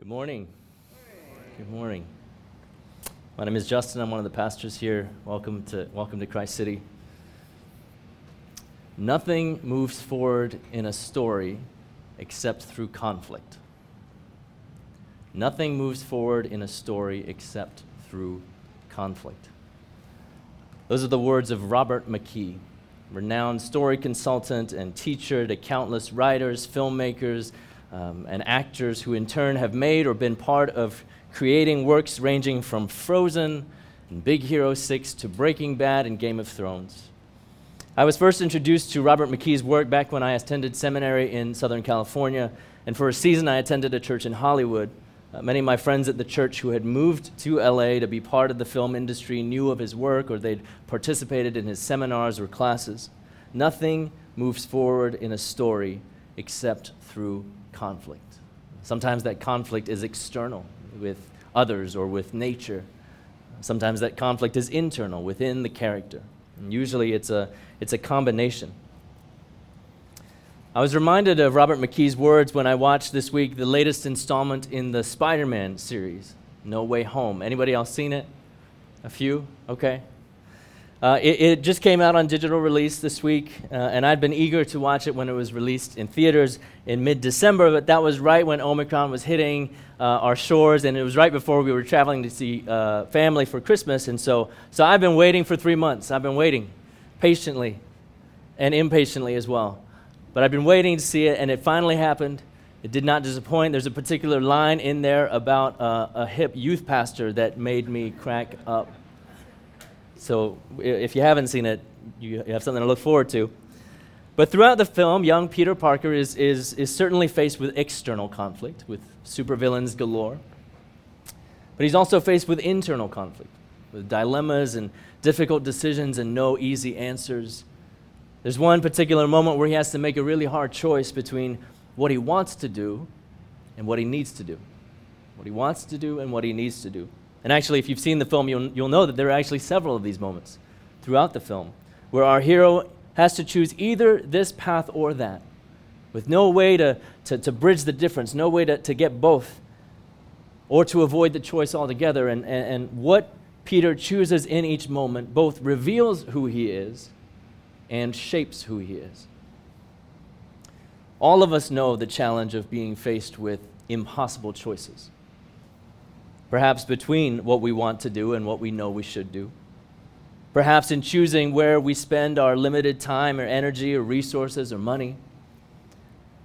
Good morning. Good morning. My name is Justin. I'm one of the pastors here. Welcome to welcome to Christ City. Nothing moves forward in a story except through conflict. Nothing moves forward in a story except through conflict. Those are the words of Robert McKee, renowned story consultant and teacher to countless writers, filmmakers, um, and actors who in turn have made or been part of creating works ranging from Frozen and Big Hero 6 to Breaking Bad and Game of Thrones. I was first introduced to Robert McKee's work back when I attended seminary in Southern California, and for a season I attended a church in Hollywood. Uh, many of my friends at the church who had moved to LA to be part of the film industry knew of his work or they'd participated in his seminars or classes. Nothing moves forward in a story except through conflict. Sometimes that conflict is external with others or with nature. Sometimes that conflict is internal within the character. And usually it's a, it's a combination. I was reminded of Robert McKee's words when I watched this week the latest installment in the Spider Man series, No Way Home. Anybody else seen it? A few? Okay. Uh, it, it, just came out on digital release this week, uh, and I'd been eager to watch it when it was released in theaters in mid December, but that was right when Omicron was hitting uh, our shores, and it was right before we were traveling to see uh, family for Christmas. And so, so I've been waiting for three months. I've been waiting patiently and impatiently as well. But I've been waiting to see it, and it finally happened. It did not disappoint. There's a particular line in there about uh, a hip youth pastor that made me crack up. So if you haven't seen it, you have something to look forward to. But throughout the film, young Peter Parker is, is, is certainly faced with external conflict, with supervillains galore. But he's also faced with internal conflict, with dilemmas and difficult decisions and no easy answers. There's one particular moment where he has to make a really hard choice between what he wants to do and what he needs to do. What he wants to do and what he needs to do. And actually, if you've seen the film, you'll, you'll know that there are actually several of these moments throughout the film where our hero has to choose either this path or that, with no way to, to, to bridge the difference, no way to, to get both, or to avoid the choice altogether. And, and, and what Peter chooses in each moment both reveals who he is and shapes who he is. All of us know the challenge of being faced with impossible choices perhaps between what we want to do and what we know we should do. Perhaps in choosing where we spend our limited time or energy or resources or money.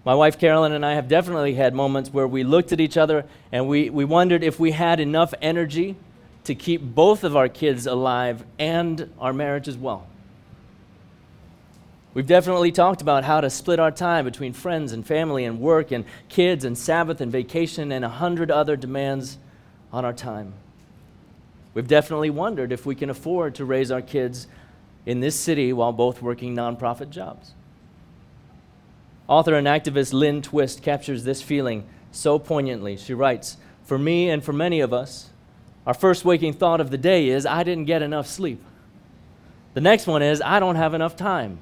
My wife Carolyn and I have definitely had moments where we looked at each other and we, we wondered if we had enough energy to keep both of our kids alive and our marriage as well. We've definitely talked about how to split our time between friends and family and work and kids and Sabbath and vacation and a hundred other demands on our time. We've definitely wondered if we can afford to raise our kids in this city while both working nonprofit jobs. Author and activist Lynn Twist captures this feeling so poignantly. She writes For me and for many of us, our first waking thought of the day is, I didn't get enough sleep. The next one is, I don't have enough time.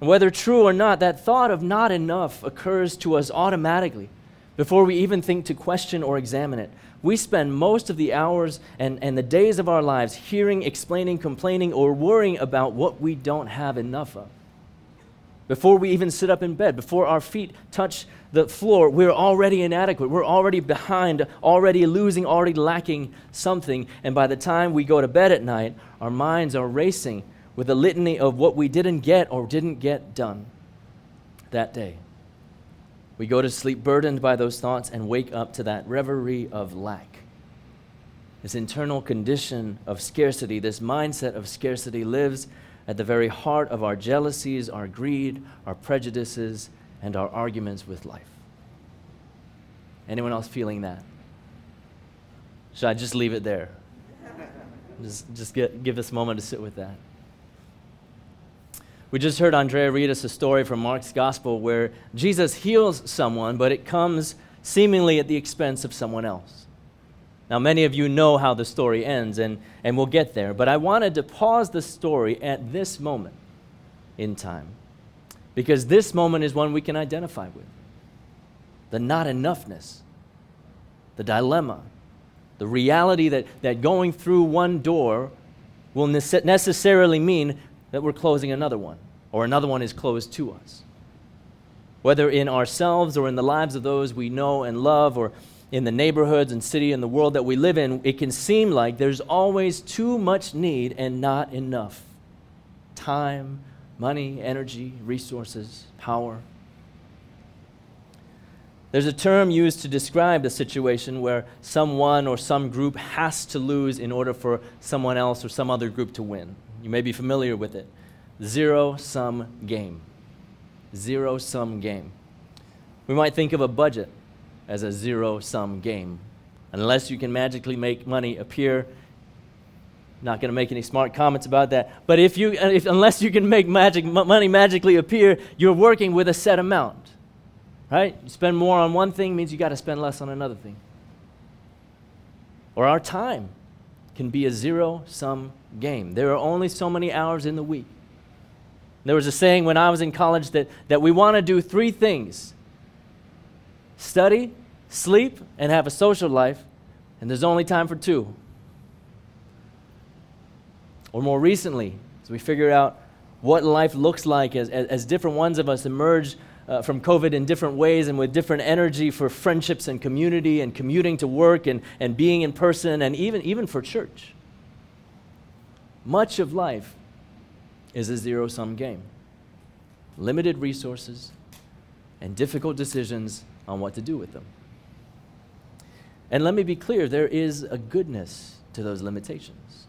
And whether true or not, that thought of not enough occurs to us automatically before we even think to question or examine it. We spend most of the hours and, and the days of our lives hearing, explaining, complaining, or worrying about what we don't have enough of. Before we even sit up in bed, before our feet touch the floor, we're already inadequate. We're already behind, already losing, already lacking something. And by the time we go to bed at night, our minds are racing with a litany of what we didn't get or didn't get done that day. We go to sleep burdened by those thoughts and wake up to that reverie of lack. This internal condition of scarcity, this mindset of scarcity lives at the very heart of our jealousies, our greed, our prejudices, and our arguments with life. Anyone else feeling that? Should I just leave it there? Just, just get, give this moment to sit with that. We just heard Andrea read us a story from Mark's gospel where Jesus heals someone, but it comes seemingly at the expense of someone else. Now, many of you know how the story ends, and, and we'll get there, but I wanted to pause the story at this moment in time because this moment is one we can identify with the not enoughness the dilemma, the reality that, that going through one door will necessarily mean that we're closing another one, or another one is closed to us. Whether in ourselves or in the lives of those we know and love, or in the neighborhoods and city and the world that we live in, it can seem like there's always too much need and not enough time, money, energy, resources, power. There's a term used to describe the situation where someone or some group has to lose in order for someone else or some other group to win. You may be familiar with it. Zero sum game. Zero sum game. We might think of a budget as a zero sum game. Unless you can magically make money appear, not going to make any smart comments about that. But if you, uh, if, unless you can make magic, money magically appear, you're working with a set amount. Right? You spend more on one thing means you got to spend less on another thing. Or our time can be a zero sum game. There are only so many hours in the week. There was a saying when I was in college that, that we want to do three things study, sleep, and have a social life, and there's only time for two. Or more recently, as we figure out what life looks like as, as, as different ones of us emerge uh, from COVID in different ways and with different energy for friendships and community and commuting to work and, and being in person and even, even for church. Much of life is a zero sum game limited resources and difficult decisions on what to do with them. And let me be clear there is a goodness to those limitations.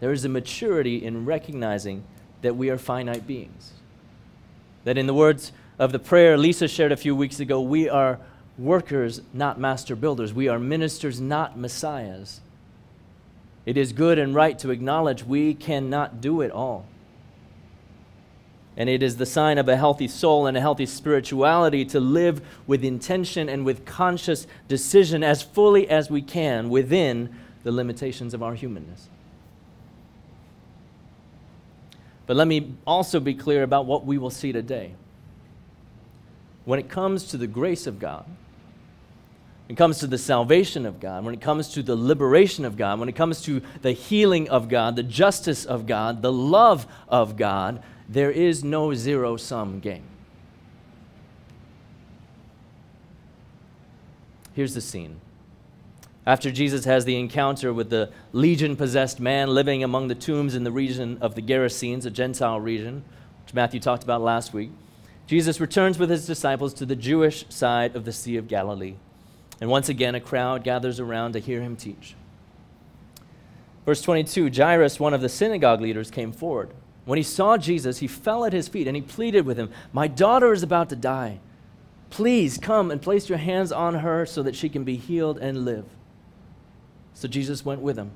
There is a maturity in recognizing that we are finite beings. That, in the words of the prayer Lisa shared a few weeks ago, we are workers, not master builders. We are ministers, not messiahs. It is good and right to acknowledge we cannot do it all. And it is the sign of a healthy soul and a healthy spirituality to live with intention and with conscious decision as fully as we can within the limitations of our humanness. But let me also be clear about what we will see today when it comes to the grace of God, when it comes to the salvation of God, when it comes to the liberation of God, when it comes to the healing of God, the justice of God, the love of God, there is no zero sum game. Here's the scene. After Jesus has the encounter with the legion possessed man living among the tombs in the region of the Gerasenes, a Gentile region, which Matthew talked about last week, Jesus returns with his disciples to the Jewish side of the Sea of Galilee. And once again, a crowd gathers around to hear him teach. Verse 22 Jairus, one of the synagogue leaders, came forward. When he saw Jesus, he fell at his feet and he pleaded with him, My daughter is about to die. Please come and place your hands on her so that she can be healed and live. So Jesus went with him.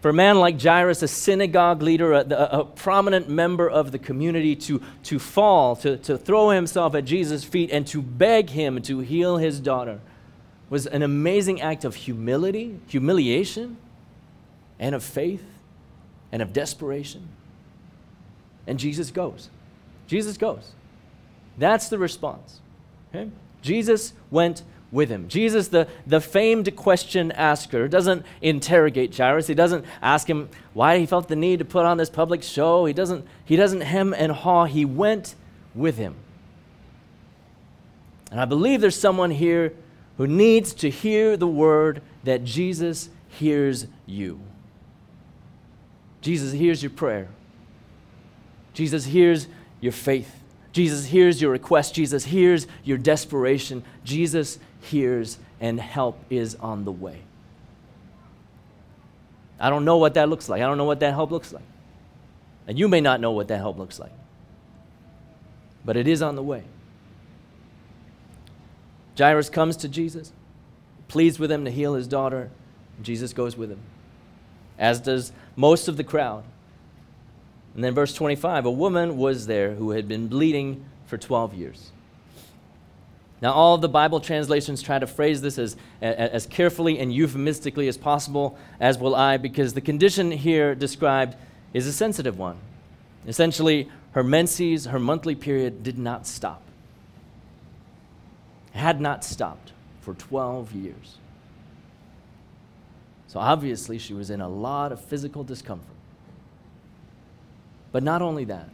For a man like Jairus, a synagogue leader, a, a, prominent member of the community, to, to fall, to, to throw himself at Jesus' feet and to beg him to heal his daughter was an amazing act of humility, humiliation, and of faith, and of desperation. And Jesus goes. Jesus goes. That's the response. Okay? Jesus went with him. Jesus, the, the famed question asker, doesn't interrogate Jairus. He doesn't ask him why he felt the need to put on this public show. He doesn't, he doesn't hem and haw. He went with him. And I believe there's someone here who needs to hear the word that Jesus hears you. Jesus hears your prayer. Jesus hears your faith. Jesus hears your request. Jesus hears your desperation. Jesus hears, and help is on the way. I don't know what that looks like. I don't know what that help looks like. And you may not know what that help looks like. But it is on the way. Jairus comes to Jesus, pleads with him to heal his daughter. Jesus goes with him, as does most of the crowd. And then, verse 25 a woman was there who had been bleeding for 12 years. Now, all of the Bible translations try to phrase this as, as carefully and euphemistically as possible, as will I, because the condition here described is a sensitive one. Essentially, her menses, her monthly period, did not stop. Had not stopped for for 12 years. So obviously, she was in a lot of physical discomfort. But not only that,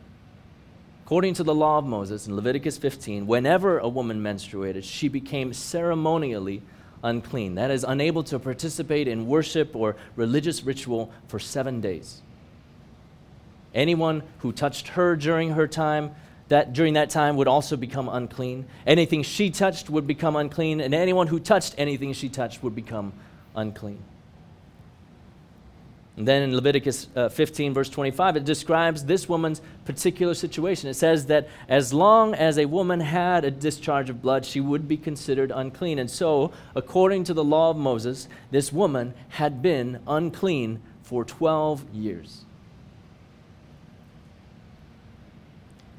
according to the law of Moses in Leviticus 15, whenever a woman menstruated, she became ceremonially unclean. That is, unable to participate in worship or religious ritual for seven days. Anyone who touched her during her time that during that time would also become unclean. Anything she touched would become unclean, and anyone who touched anything she touched would become unclean. And then in Leviticus uh, 15, verse 25, it describes this woman's particular situation. It says that as long as a woman had a discharge of blood, she would be considered unclean. And so, according to the law of Moses, this woman had been unclean for 12 years.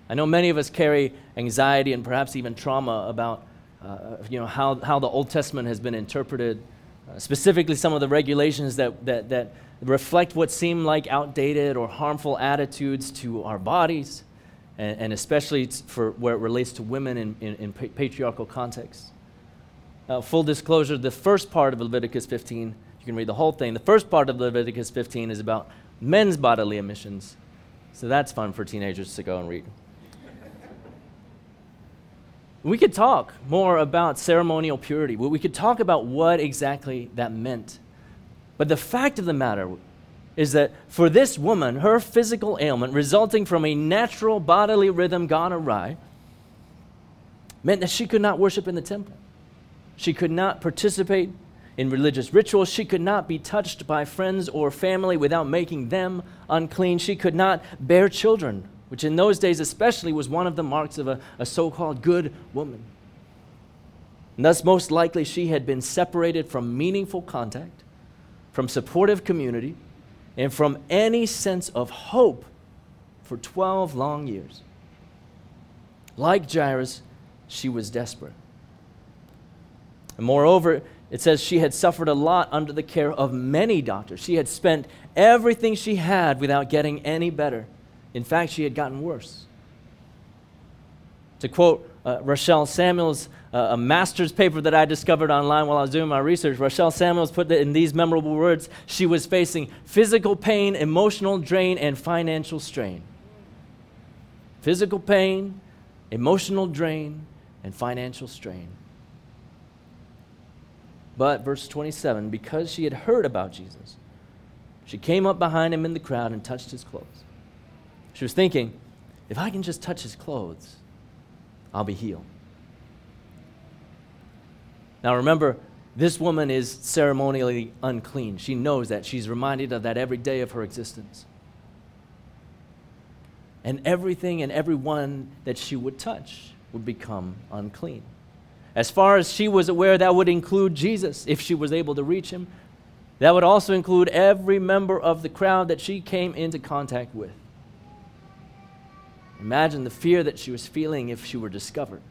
I know many of us carry anxiety and perhaps even trauma about uh, you know, how, how the Old Testament has been interpreted, uh, specifically some of the regulations that, that, that reflect what seem like outdated or harmful attitudes to our bodies, and, and especially for where it relates to women in, in, in patriarchal contexts. Uh, full disclosure the first part of Leviticus 15, you can read the whole thing. The first part of Leviticus 15 is about men's bodily emissions. So that's fun for teenagers to go and read. We could talk more about ceremonial purity. We could talk about what exactly that meant. But the fact of the matter is that for this woman, her physical ailment resulting from a natural bodily rhythm gone awry meant that she could not worship in the temple. She could not participate in religious rituals. She could not be touched by friends or family without making them unclean. She could not bear children, which in those days especially was one of the marks of a, a so called good woman. And thus, most likely, she had been separated from meaningful contact from supportive community, and from any sense of hope for 12 long years. Like Jairus, she was desperate. And moreover, it says she had suffered a lot under the care of many doctors. She had spent everything she had without getting any better. In fact, she had gotten worse. To quote uh, Rochelle Samuels, uh, a master's paper that I discovered online while I was doing my research. Rochelle Samuels put it in these memorable words She was facing physical pain, emotional drain, and financial strain. Physical pain, emotional drain, and financial strain. But, verse 27, because she had heard about Jesus, she came up behind him in the crowd and touched his clothes. She was thinking, if I can just touch his clothes, I'll be healed. Now remember, this woman is ceremonially unclean. She knows that. She's reminded of that every day of her existence. And everything and everyone that she would touch would become unclean. As far as she was aware, that would include Jesus if she was able to reach him. That would also include every member of the crowd that she came into contact with. Imagine the fear that she was feeling if she were discovered.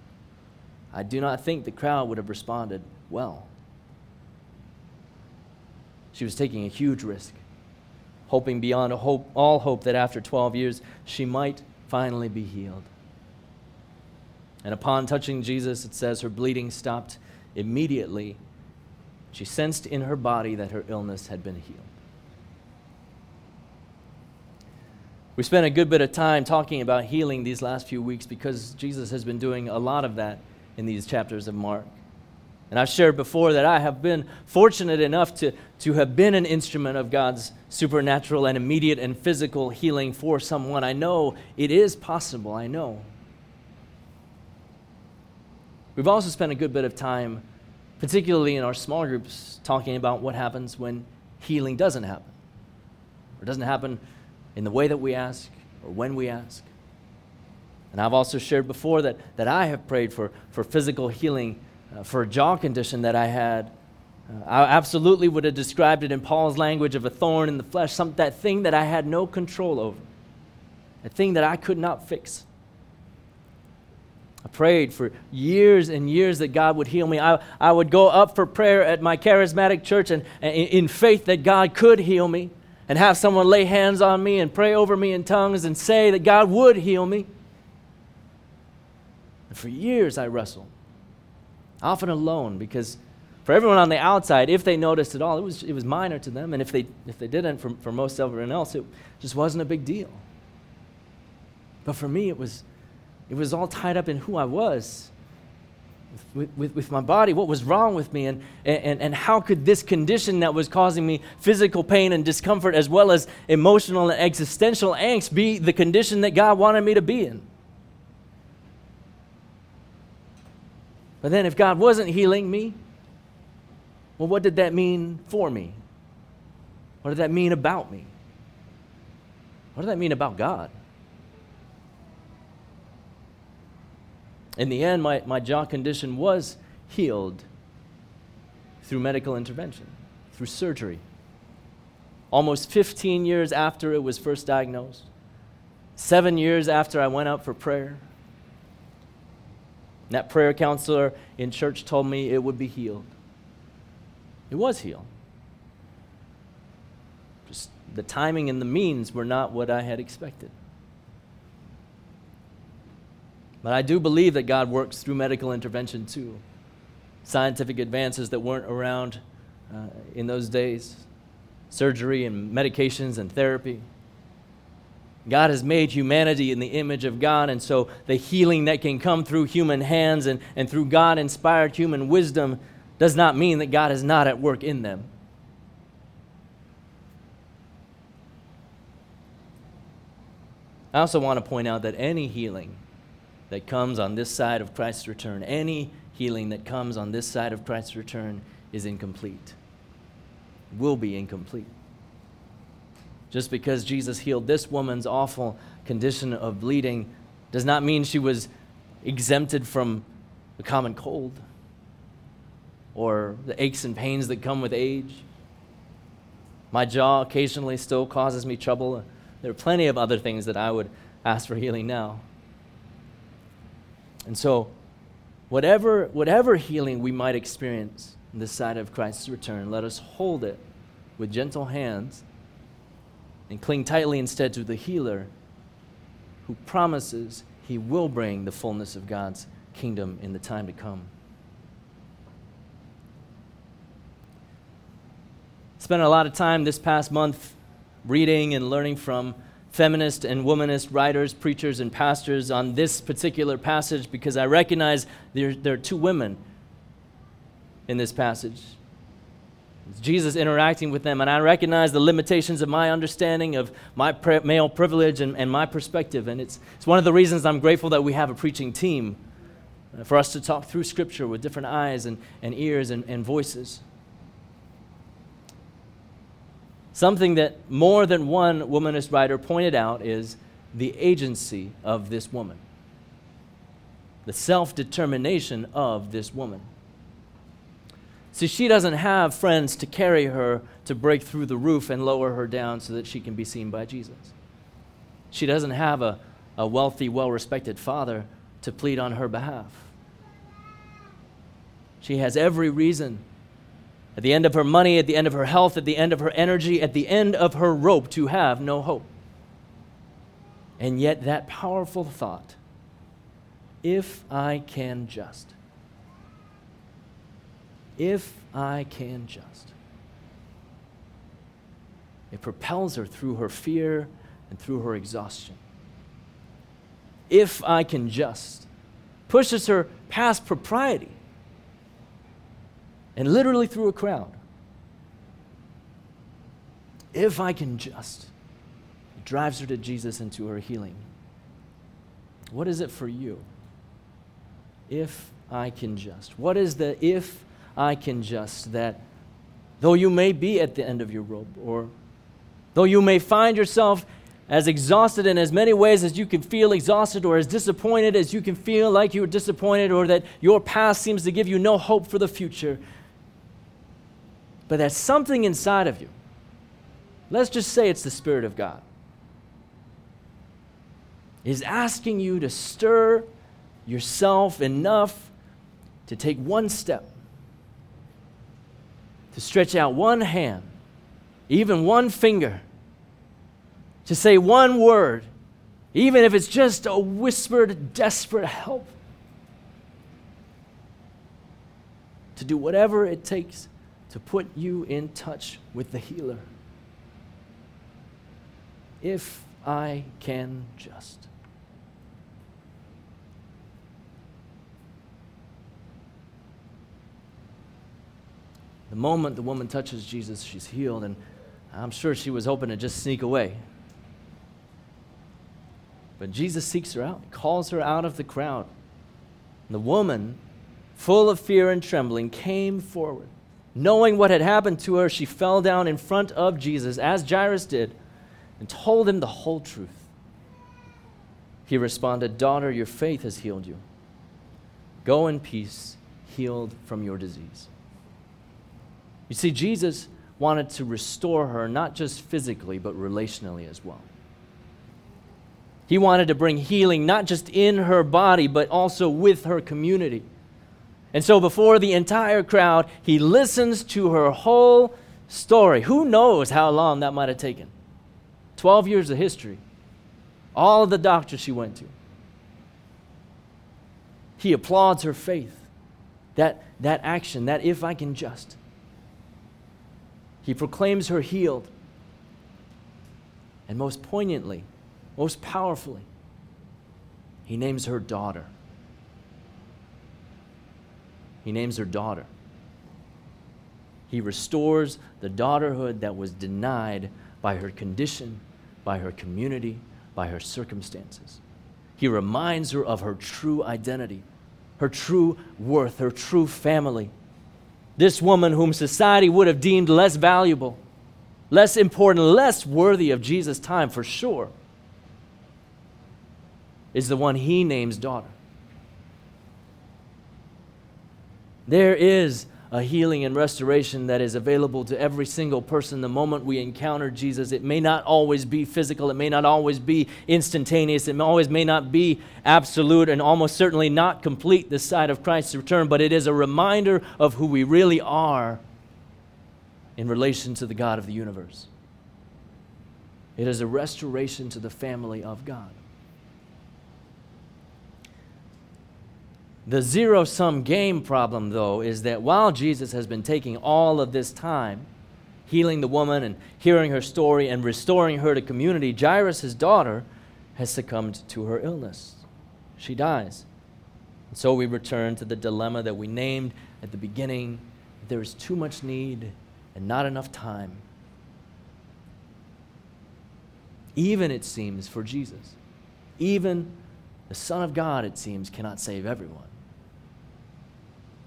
I do not think the crowd would have responded well. She was taking a huge risk, hoping beyond hope, all hope that after 12 years she might finally be healed. And upon touching Jesus, it says her bleeding stopped immediately. She sensed in her body that her illness had been healed. We spent a good bit of time talking about healing these last few weeks because Jesus has been doing a lot of that in these chapters of Mark. And I've shared before that I have been fortunate enough to, to have been an instrument of God's supernatural and immediate and physical healing for someone. I know it is possible. I know. We've also spent a good bit of time, particularly in our small groups, talking about what happens when healing doesn't happen. Or doesn't happen in the way that we ask or when we ask. And I've also shared before that, that I have prayed for, for physical healing uh, for a jaw condition that I had. Uh, I absolutely would have described it in Paul's language of a thorn in the flesh, some, that thing that I had no control over, a thing that I could not fix. I prayed for years and years that God would heal me. I, I would go up for prayer at my charismatic church and, and in faith that God could heal me and have someone lay hands on me and pray over me in tongues and say that God would heal me. And for years I wrestled, often alone, because For everyone on the outside, if they noticed at all, it was, it was minor to them. And if they, if they didn't, for, for most everyone else, it just wasn't a big deal. But for me, it was, it was all tied up in who I was with, with, with, my body, what was wrong with me, and, and, and how could this condition that was causing me physical pain and discomfort, as well as emotional and existential angst, be the condition that God wanted me to be in? But then, if God wasn't healing me, well, what did that mean for me? What did that mean about me? What did that mean about God? In the end, my, my jaw condition was healed through medical intervention, through surgery. Almost 15 years after it was first diagnosed, seven years after I went out for prayer. That prayer counselor in church told me it would be healed. It was healed. Just the timing and the means were not what I had expected. But I do believe that God works through medical intervention too. Scientific advances that weren't around uh, in those days, surgery and medications and therapy. God has made humanity in the image of God, and so the healing that can come through human hands and, and through God inspired human wisdom does not mean that God is not at work in them. I also want to point out that any healing that comes on this side of Christ's return, any healing that comes on this side of Christ's return is incomplete, will be incomplete. Just because Jesus healed this woman's awful condition of bleeding does not mean she was exempted from the common cold or the aches and pains that come with age. My jaw occasionally still causes me trouble. There are plenty of other things that I would ask for healing now. And so, whatever, whatever healing we might experience in this side of Christ's return, let us hold it with gentle hands and cling tightly instead to the healer who promises he will bring the fullness of God's kingdom in the time to come. Spent a lot of time this past month reading and learning from feminist and womanist writers, preachers, and pastors on this particular passage because I recognize there, there are two women in this passage. It's Jesus interacting with them, and I recognize the limitations of my understanding of my male privilege and, and my perspective. And it's, it's one of the reasons I'm grateful that we have a preaching team uh, for us to talk through Scripture with different eyes and, and ears and, and voices. Something that more than one womanist writer pointed out is the agency of this woman, the self determination of this woman. See, she doesn't have friends to carry her to break through the roof and lower her down so that she can be seen by Jesus. She doesn't have a, a wealthy, well respected father to plead on her behalf. She has every reason at the end of her money, at the end of her health, at the end of her energy, at the end of her rope to have no hope. And yet, that powerful thought if I can just, if I can just, it propels her through her fear and through her exhaustion. If I can just, pushes her past propriety and literally through a crowd. If I can just, it drives her to Jesus and to her healing. What is it for you? If I can just. What is the if I can just that though you may be at the end of your rope, or though you may find yourself as exhausted in as many ways as you can feel exhausted, or as disappointed as you can feel like you are disappointed, or that your past seems to give you no hope for the future, but there's something inside of you. Let's just say it's the Spirit of God. Is asking you to stir yourself enough to take one step, to stretch out one hand, even one finger, to say one word, even if it's just a whispered, desperate help. to do whatever it takes to put you in touch with the healer. If I can just. The moment the woman touches Jesus, she's healed, and I'm sure she was hoping to just sneak away. But Jesus seeks her out, calls her out of the crowd. And the woman, full of fear and trembling, came forward. Knowing what had happened to her, she fell down in front of Jesus, as Jairus did, and told him the whole truth. He responded, Daughter, your faith has healed you. Go in peace, healed from your disease. You see, Jesus wanted to restore her not just physically, but relationally as well. He wanted to bring healing not just in her body, but also with her community. And so, before the entire crowd, he listens to her whole story. Who knows how long that might have taken? 12 years of history, all of the doctors she went to. He applauds her faith, that, that action, that if I can just. He proclaims her healed. And most poignantly, most powerfully, he names her daughter. He names her daughter. He restores the daughterhood that was denied by her condition, by her community, by her circumstances. He reminds her of her true identity, her true worth, her true family. This woman, whom society would have deemed less valuable, less important, less worthy of Jesus' time for sure, is the one he names daughter. There is a healing and restoration that is available to every single person the moment we encounter Jesus. It may not always be physical, it may not always be instantaneous, it always may not be absolute, and almost certainly not complete this side of Christ's return, but it is a reminder of who we really are in relation to the God of the universe. It is a restoration to the family of God. The zero sum game problem, though, is that while Jesus has been taking all of this time, healing the woman and hearing her story and restoring her to community, Jairus' daughter has succumbed to her illness. She dies. And so we return to the dilemma that we named at the beginning there is too much need and not enough time. Even, it seems, for Jesus. Even the Son of God, it seems, cannot save everyone.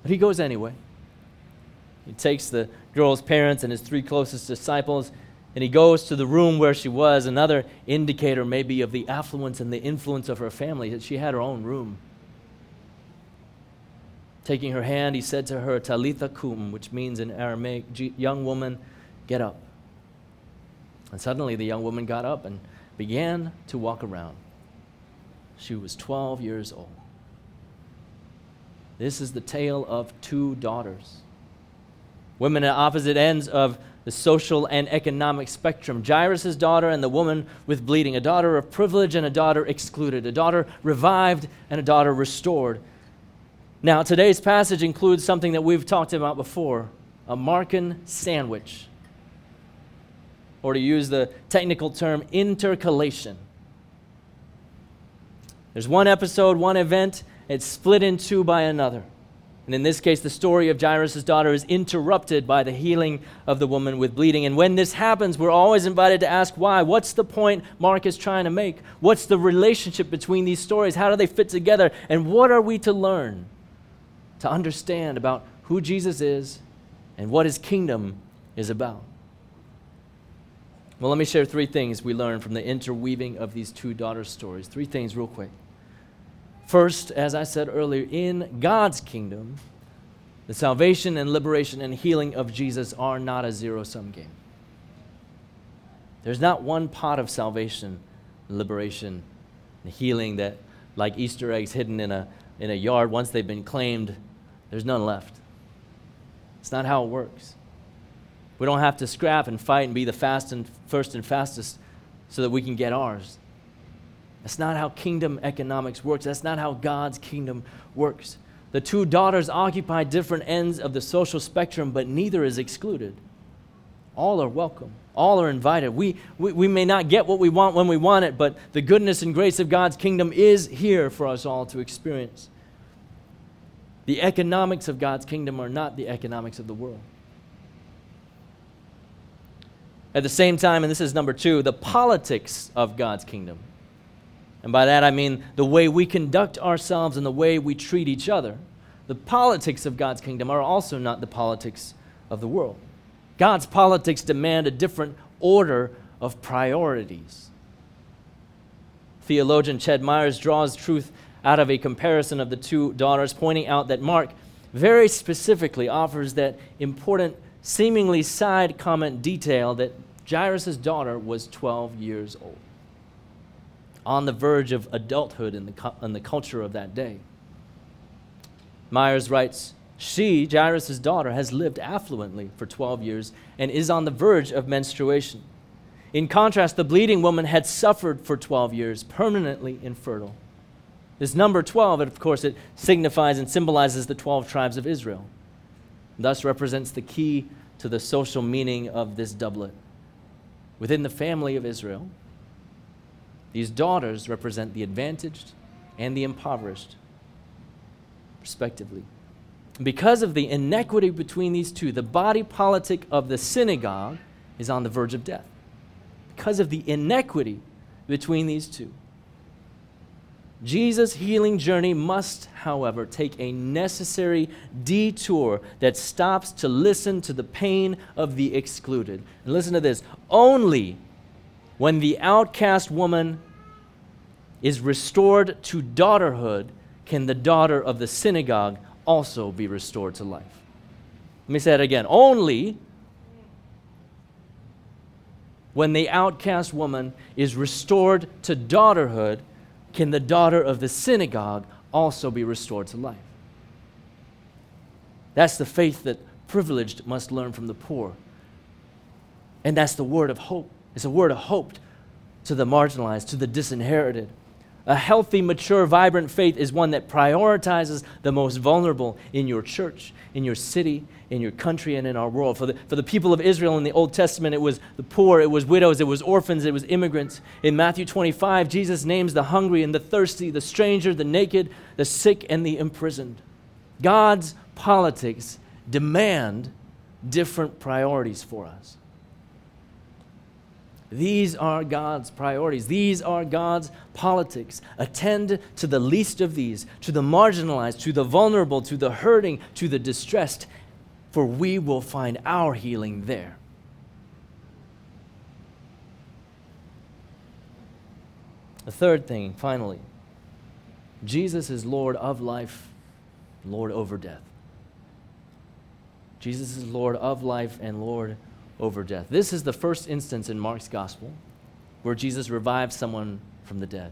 But he goes anyway. He takes the girl's parents and his three closest disciples, and he goes to the room where she was. Another indicator, maybe, of the affluence and the influence of her family, that she had her own room. Taking her hand, he said to her, Talitha kum, which means in Aramaic, young woman, get up. And suddenly the young woman got up and began to walk around. She was 12 years old. This is the tale of two daughters. Women at opposite ends of the social and economic spectrum. Jairus' daughter and the woman with bleeding, a daughter of privilege and a daughter excluded, a daughter revived and a daughter restored. Now, today's passage includes something that we've talked about before a Markan sandwich, or to use the technical term, intercalation. There's one episode, one event, it's split in two by another. And in this case, the story of Jairus' daughter is interrupted by the healing of the woman with bleeding. And when this happens, we're always invited to ask why. What's the point Mark is trying to make? What's the relationship between these stories? How do they fit together? And what are we to learn to understand about who Jesus is and what his kingdom is about? Well, let me share three things we learn from the interweaving of these two daughters' stories. Three things, real quick. First, as I said earlier, in God's kingdom, the salvation and liberation and healing of Jesus are not a zero sum game. There's not one pot of salvation, liberation, and healing that, like Easter eggs hidden in a, in a yard, once they've been claimed, there's none left. It's not how it works. We don't have to scrap and fight and be the fast and first and fastest so that we can get ours. That's not how kingdom economics works. That's not how God's kingdom works. The two daughters occupy different ends of the social spectrum, but neither is excluded. All are welcome. All are invited. We, we, we may not get what we want when we want it, but the goodness and grace of God's kingdom is here for us all to experience. The economics of God's kingdom are not the economics of the world. At the same time, and this is number two, the politics of God's kingdom. And by that I mean the way we conduct ourselves and the way we treat each other. The politics of God's kingdom are also not the politics of the world. God's politics demand a different order of priorities. Theologian Ched Myers draws truth out of a comparison of the two daughters, pointing out that Mark very specifically offers that important seemingly side comment detail that Jairus' daughter was 12 years old, on the verge of adulthood in the, in the culture of that day. Myers writes, She, Jairus' daughter, has lived affluently for 12 years and is on the verge of menstruation. In contrast, the bleeding woman had suffered for 12 years, permanently infertile. This number 12, of course, it signifies and symbolizes the 12 tribes of Israel. Thus represents the key to the social meaning of this doublet. Within the family of Israel, these daughters represent the advantaged and the impoverished, respectively. Because of the inequity between these two, the body politic of the synagogue is on the verge of death. Because of the inequity between these two, Jesus' healing journey must, however, take a necessary detour that stops to listen to the pain of the excluded. And listen to this only when the outcast woman is restored to daughterhood can the daughter of the synagogue also be restored to life. Let me say it again. Only when the outcast woman is restored to daughterhood can the daughter of the synagogue also be restored to life. That's the faith that privileged must learn from the poor. And that's the word of hope. It's a word of hope to the marginalized, to the disinherited. A healthy, mature, vibrant faith is one that prioritizes the most vulnerable in your church, in your city, in your country, and in our world. For the, for the people of Israel in the Old Testament, it was the poor, it was widows, it was orphans, it was immigrants. In Matthew 25, Jesus names the hungry and the thirsty, the stranger, the naked, the sick, and the imprisoned. God's politics demand different priorities for us. These are God's priorities. These are God's politics. Attend to the least of these, to the marginalized, to the vulnerable, to the hurting, to the distressed, for we will find our healing there. The third thing, finally, Jesus is Lord of life, Lord over death. Jesus is Lord of life and Lord over death. This is the first instance in Mark's gospel where Jesus revives someone from the dead.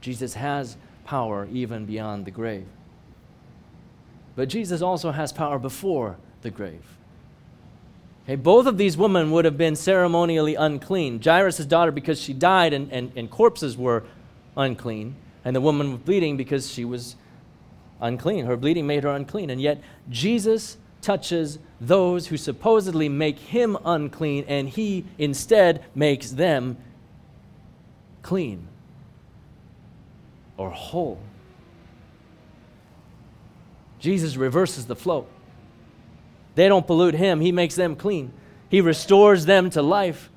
Jesus has power even beyond the grave. But Jesus also has power before the grave. Okay, both of these women would have been ceremonially unclean. Jairus' daughter, because she died and, and, and corpses were unclean, and the woman was bleeding because she was unclean. Her bleeding made her unclean. And yet, Jesus touches those who supposedly make him unclean, and he instead makes them clean or whole. Jesus reverses the flow. They don't pollute him, he makes them clean. He restores them to life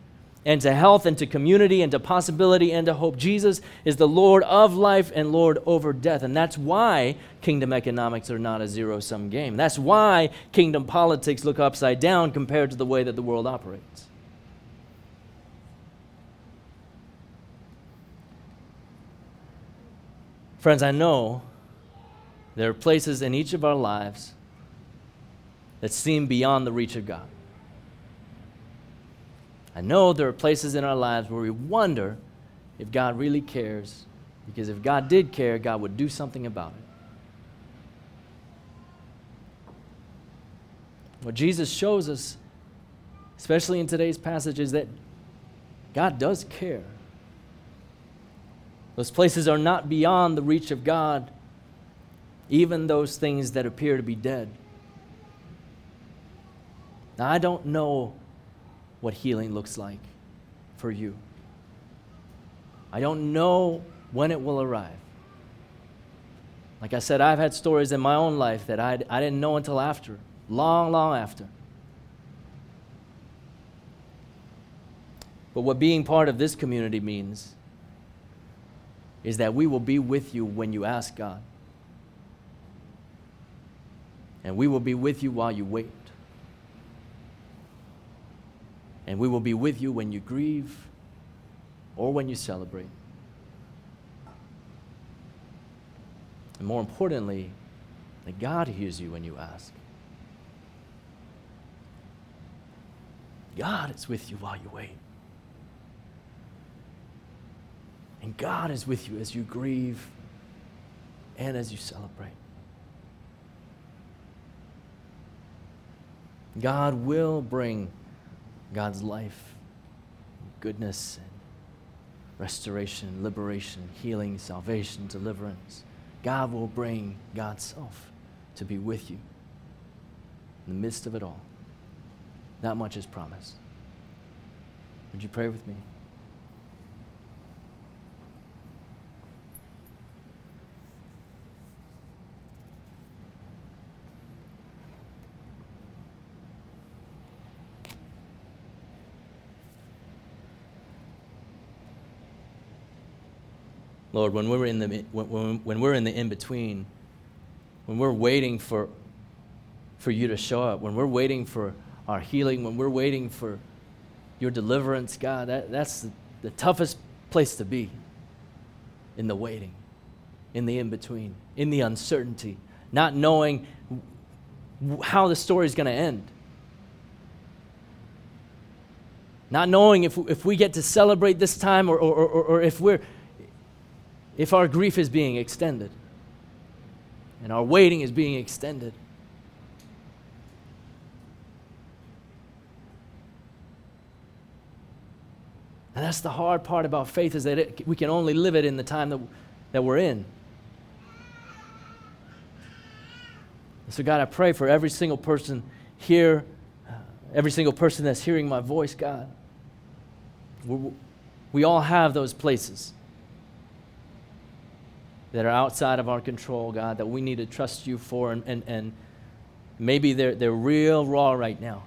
and to health and to community and to possibility and to hope. Jesus is the Lord of life and Lord over death. And that's why kingdom economics are not a zero sum game. That's why kingdom politics look upside down compared to the way that the world operates. Friends, I know there are places in each of our lives that seem beyond the reach of God. I know there are places in our lives where we wonder if God really cares, because if God did care, God would do something about it. What Jesus shows us, especially in today's passage, is that God does care. Those places are not beyond the reach of God. even those things that appear to be dead. Now, I don't know what healing looks like for you. I don't know when it will arrive. Like I said, I've had stories in my own life that I, I didn't know until after, long, long after. But what being part of this community means is that we will be with you when you ask God. And we will be with you while you wait. And we will be with you when you grieve or when you celebrate. And more importantly, that God hears you when you ask. God is with you while you wait. And God is with you as you grieve and as you celebrate. God will bring God's life, goodness, and restoration, liberation, healing, salvation, deliverance. God will bring God's self to be with you in the midst of it all. That much is promised. Would you pray with me? Lord, when we're in the, when, when we're in the in between, when we're waiting for, for you to show up, when we're waiting for our healing, when we're waiting for your deliverance, God, that, that's the, the toughest place to be in the waiting, in the in between, in the uncertainty, not knowing how the story is going to end. Not knowing if, if we get to celebrate this time or, or, or, or if we're if our grief is being extended and our waiting is being extended. And that's the hard part about faith is that it, we can only live it in the time that, that we're in. So, God, I pray for every single person here, uh, every single person that's hearing my voice, God. we we all have those places that are outside of our control, God, that we need to trust you for. And, and, and maybe they're, they're real raw right now.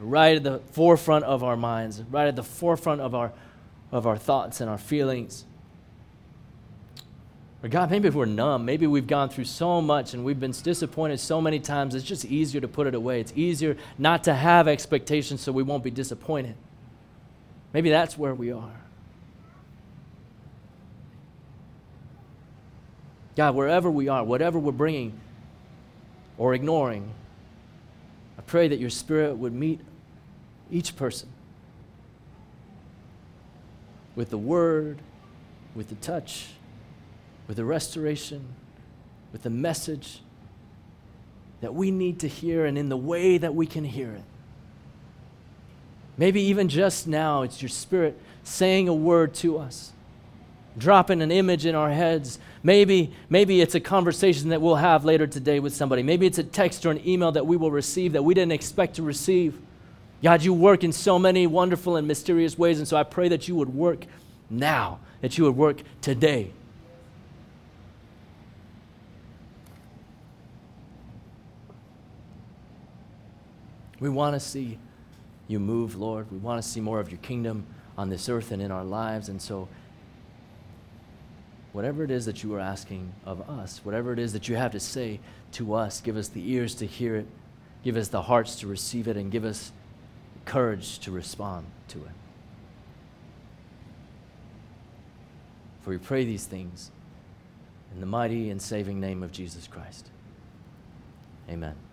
Right at the forefront of our minds, right at the forefront of our, of our thoughts and our feelings. Or God, maybe we're numb. Maybe we've gone through so much and we've been disappointed so many times, it's just easier to put it away. It's easier not to have expectations so we won't be disappointed. Maybe that's where we are. God, wherever we are, whatever we're bringing or ignoring, I pray that your Spirit would meet each person with the word, with the touch, with the restoration, with the message that we need to hear and in the way that we can hear it. Maybe even just now, it's your Spirit saying a word to us dropping an image in our heads. Maybe, maybe it's a conversation that we'll have later today with somebody. Maybe it's a text or an email that we will receive that we didn't expect to receive. God, you work in so many wonderful and mysterious ways, and so I pray that you would work now, that you would work today. We want to see you move, Lord. We want to see more of your kingdom on this earth and in our lives, and so whatever it is that you are asking of us, whatever it is that you have to say to us, give us the ears to hear it, give us the hearts to receive it, and give us courage to respond to it. For we pray these things in the mighty and saving name of Jesus Christ. Amen.